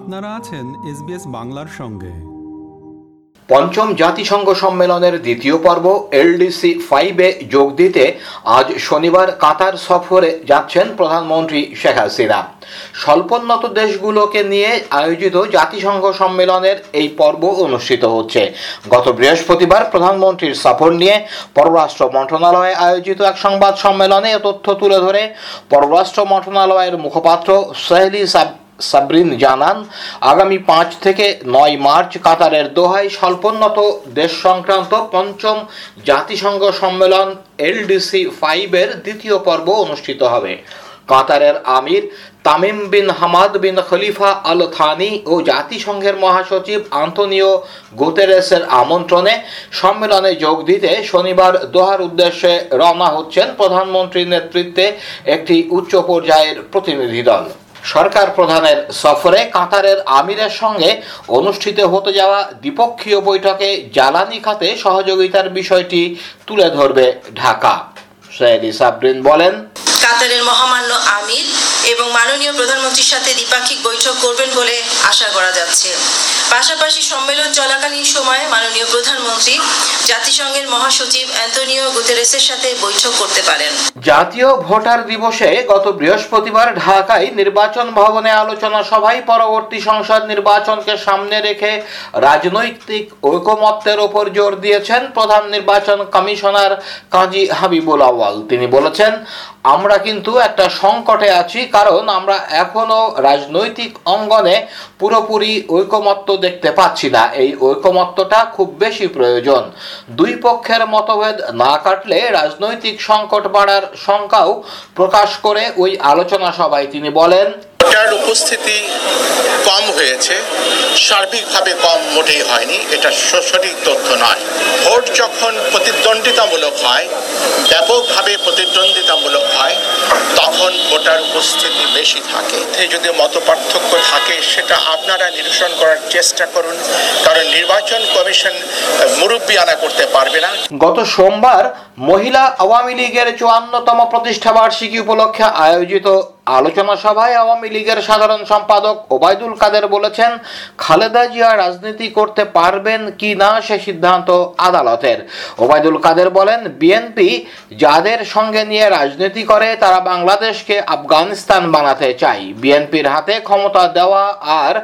আপনারা আছেন এসবিএস বাংলার সঙ্গে। পঞ্চম জাতিসংঘ সম্মেলনের দ্বিতীয় পর্ব এলডিসি ফাইভে যোগ দিতে আজ শনিবার কাতার সফরে যাচ্ছেন প্রধানমন্ত্রী শেখ হাসিনা। স্বল্পোন্নত দেশগুলোকে নিয়ে আয়োজিত জাতিসংঘ সম্মেলনের এই পর্ব অনুষ্ঠিত হচ্ছে। গত বৃহস্পতিবার প্রধানমন্ত্রীর সফর নিয়ে পররাষ্ট্র মন্ত্রণালয়ে আয়োজিত এক সংবাদ সম্মেলনে তথ্য তুলে ধরে। পররাষ্ট্র মন্ত্রণালয়ের মুখপাত্র সাহেলি সাব সাবরিন জানান, আগামী পাঁচ থেকে নয় মার্চ কাতারের দোহায় স্বল্পোন্নত দেশ সংক্রান্ত পঞ্চম জাতিসংঘ সম্মেলন এলডিসি ফাইভের দ্বিতীয় পর্ব অনুষ্ঠিত হবে। কাতারের আমির Tamim bin Hamad bin Khalifa Al Thani ও জাতিসংঘের মহাসচিব আন্তনিও গুতেরেসের আমন্ত্রণে সম্মেলনে যোগ দিতে শনিবার দোহার উদ্দেশ্যে রওনা হচ্ছেন প্রধানমন্ত্রীর নেতৃত্বে একটি উচ্চ পর্যায়ের প্রতিনিধি দল। সরকার প্রধানের সফরে কাতারের আমিরের সঙ্গে অনুষ্ঠিত হতে যাওয়া দ্বিপক্ষীয় বৈঠকে জ্বালানি খাতে সহযোগিতার বিষয়টি তুলে ধরবে ঢাকা। সৈয়দি সাবরিন বলেন, কাতারের মহামান্য আমির এবং মাননীয় প্রধানমন্ত্রীর সাথে দ্বিপাক্ষিক বৈঠক করবেন বলে আশা করা যাচ্ছে। পাশাপাশি সম্মেলন চলাকালীন সময়ে মাননীয় প্রধানমন্ত্রী জাতিসংঘের মহাসচিব অ্যান্টনিও গুতেরেসের সাথে বৈঠক করতে পারেন। জাতীয় ভোটার দিবসে গত বৃহস্পতিবার ঢাকায় নির্বাচন ভবনে আলোচনা সভায় পরবর্তী সংসদ নির্বাচনকে সামনে রেখে রাজনৈতিক ঐকমত্যের ওপর জোর দিয়েছেন প্রধান নির্বাচন কমিশনার কাজী হাবিবুল আওয়াল তিনি বলেছেন আমরা কিন্তু একটা সংকটে আছি, কারণ আমরা এখনও রাজনৈতিক অঙ্গনে পুরোপুরি ঐকমত্য দেখতে পাচ্ছি না। এই ঐকমত্যটা খুব বেশি প্রয়োজন। দুই পক্ষের মতভেদ না কাটলে রাজনৈতিক সংকট বাড়ার শঙ্কাও প্রকাশ করে ওই আলোচনা সভায় তিনি বলেন ভোটার উপস্থিতি কম হয়েছে, সার্বিকভাবে কম মোটেই হয়নি, এটা সঠিক তথ্য নয়। ভোট যখন প্রতিদ্বন্দ্বিতামূলক হয়, ব্যাপকভাবে প্রতিদ্বন্দ্বিতামূলক হয়, তখন ভোটার উপস্থিতি বেশি থাকে। যদি মত পার্থক্য থাকে, সেটা আপনারা নিরসন করার চেষ্টা করুন, কারণ নির্বাচন কমিশন মুরব্বী আনা করতে পারবে না। গত সোমবার মহিলা আওয়ামী লীগের চুয়ান্নতম প্রতিষ্ঠাবার্ষিকী উপলক্ষে আয়োজিত আলোচনা সভায় আওয়ামী লীগের সাধারণ সম্পাদক ওবায়দুল কাদের বলেছেন, খালেদা জিয়া রাজনীতি করতে পারবেন কি না সে সিদ্ধান্ত আদালতের। ওবায়দুল কাদের বলেন, বিএনপি যাদের সঙ্গে নিয়ে রাজনীতি করে, তারা বাংলাদেশকে আফগানিস্তান বানাতে চাই বিএনপির হাতে ক্ষমতা দেওয়া আর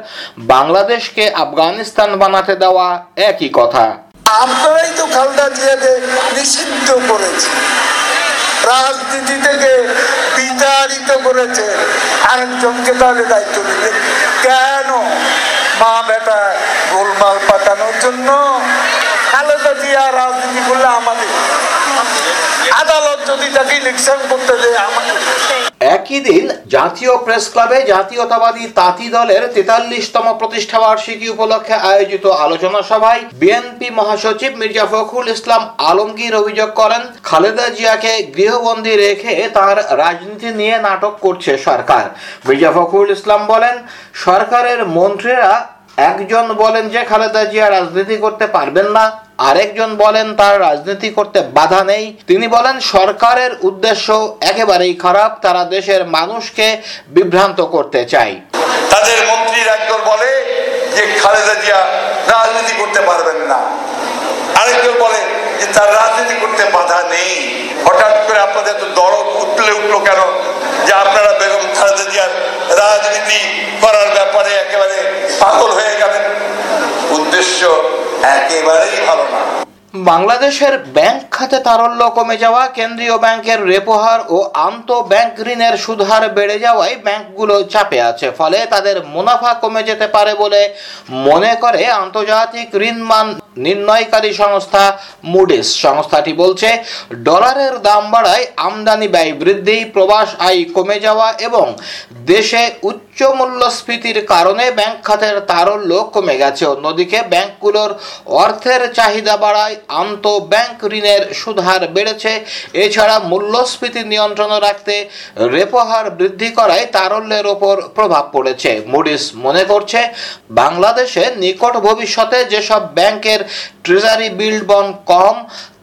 বাংলাদেশকে আফগানিস্তান বানাতে দেওয়া একই কথা। আপনারাই তো খালদা জিয়াকে নিষিদ্ধ করেছে। রাজনীতি থেকে বিতাড়িত করেছে, আরেকজনকে তাহলে দায়িত্ব দিলেন কেন? মা বেটা গোলমাল পাতানোর জন্য রাজনীতি করলে আমাদের। আদালত যদি তাকে ইলেকশন করতে দেয় আমাদের একই দিন জাতীয় প্রেস ক্লাবে জাতীয়তাবাদী তাঁতি দলের তেতাল্লিশতম প্রতিষ্ঠা বার্ষিকী উপলক্ষে আয়োজিত আলোচনা সভায় বিএনপি মহাসচিব মির্জা ফখরুল ইসলাম আলমগীর অভিযোগ করেন, খালেদা জিয়াকে গৃহবন্দী রেখে তার রাজনীতি নিয়ে নাটক করছে সরকার। মির্জা ফখরুল ইসলাম বলেন, সরকারের মন্ত্রীরা একজন বলেন যে খালেদা জিয়া রাজনীতি করতে পারবেন না আরেকজন বলেন, তার রাজনীতি করতে বাধা নেই। তিনি বলেন, সরকারের উদ্দেশ্য একেবারেই খারাপ। তারা দেশের মানুষকে বিভ্রান্ত করতে চায়। তাদের মন্ত্রীর একদল বলে যে, খালেদা জিয়া রাজনীতি করতে পারবেন না। আরেকজন বলে যে, তার রাজনীতি করতে বাধা নেই। হঠাৎ করে আপনাদের তো দরদ উঠলে উঠল কেন? যে আপনারা বেগম খালেদা জিয়ার রাজনীতি করার ব্যাপারে একেবারে পাগল হয়ে গেলেন। উদ্দেশ্য একেবারেই ভালো না। বাংলাদেশের ব্যাংক খাতে তারল্য কমে যাওয়া, কেন্দ্রীয় ব্যাংকের রেপো হার ও আন্ত ব্যাংক ঋণের সুদহার বেড়ে যাওয়ায় ব্যাংকগুলো চাপে আছে, ফলে তাদের মুনাফা কমে যেতে পারে বলে মনে করে আন্তর্জাতিক ঋণ মান নির্ণয়কারী সংস্থা মুডিস সংস্থাটি বলছে, ডলারের দাম বাড়ায় আমদানি ব্যয় বৃদ্ধি প্রবাস আয় কমে যাওয়া এবং দেশে উচ্চ মূল্যস্ফীতির কারণে ব্যাংক খাতের তারল্য কমে গেছে। অন্যদিকে ব্যাংকগুলোর অর্থের চাহিদা বাড়ায় আন্ত ব্যাংক ঋণের সুদহার বেড়েছে। এছাড়া মূল্যস্ফীতি নিয়ন্ত্রণে রাখতে রেপো হার বৃদ্ধি করায় তারল্যের ওপর প্রভাব পড়েছে। মুডিস মনে করছে, বাংলাদেশে নিকট ভবিষ্যতে যেসব ব্যাংকের ট্রেজারি বিল্ড বন্ড কম,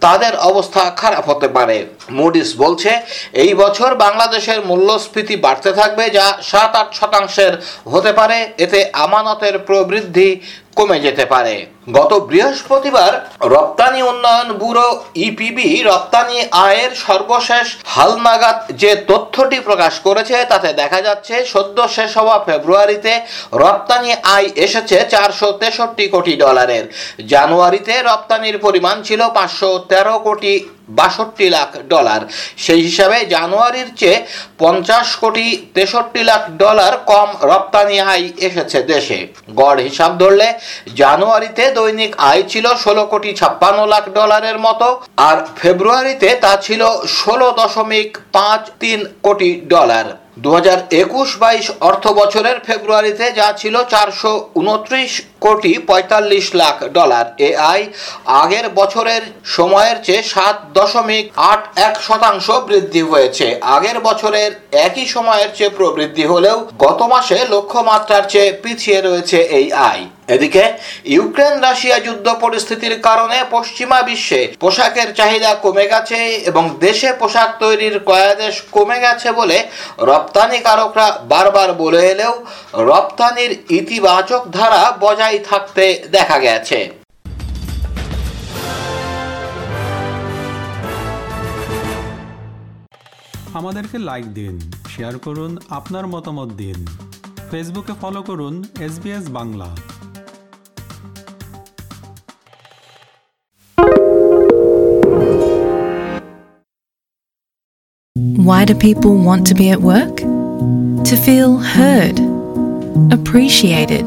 তাদের অবস্থা খারাপ হতে পারে। মুডিস বলছে, এই বছর বাংলাদেশের মূল্যস্ফীতি বাড়তে থাকবে, যা সাত আট শতাংশের হতে পারে। এতে আমানতের প্রবৃদ্ধি কমে যেতে পারে। গত বৃহস্পতিবার রপ্তানি উন্নয়ন ব্যুরো ইপিবি রপ্তানি আয়ের সর্বশেষ হালনাগাদ যে তথ্যটি প্রকাশ করেছে, তাতে দেখা যাচ্ছে সদ্য শেষ হওয়া ফেব্রুয়ারিতে রপ্তানি আয় এসেছে চারশো তেষট্টি কোটি ডলারের। জানুয়ারিতে রপ্তানির পরিমাণ ছিল পাঁচশো তেরো কোটি বাষট্টি লাখ ডলার। সেই হিসাবে জানুয়ারির চেয়ে পঞ্চাশ কোটি তেষট্টি লাখ ডলার কম রপ্তানি আয় এসেছে দেশে। গড় হিসাব ধরলে জানুয়ারিতে দৈনিক আয় ছিল ষোলো কোটি ছাপ্পান্ন লাখ ডলারের মতো, আর ফেব্রুয়ারিতে তা ছিল ষোলো দশমিক পাঁচ তিন কোটি ডলার। দু হাজার একুশ বাইশ অর্থ বছরের ফেব্রুয়ারিতে যা ছিল চারশো উনত্রিশ কোটি পঁয়তাল্লিশ লাখ ডলার। এ আয় আগের বছরের সময়ের চেয়ে সাত দশমিক আট এক শতাংশ বৃদ্ধি হয়েছে। আগের বছরের একই সময়ের চেয়ে প্রবৃদ্ধি হলেও গত মাসে লক্ষ্যমাত্রার চেয়ে পিছিয়ে রয়েছে এই আয় এদিকে ইউক্রেন রাশিয়া যুদ্ধ পরিস্থিতির কারণে পশ্চিমা বিশ্বে পোশাকের চাহিদা কমে গেছে এবং দেশে পোশাক তৈরির কয়াদেশ কমে গেছে বলে রপ্তানিকারকরা বারবার বলে এলেও রপ্তানির ইতিবাচক ধারা বজায় থাকতে দেখা গেছে আমাদেরকে লাইক দিন শেয়ার করুন আপনার মতামত দিন ফেসবুকে ফলো করুন S Bangla Why do people want to be at work? To feel heard, appreciated,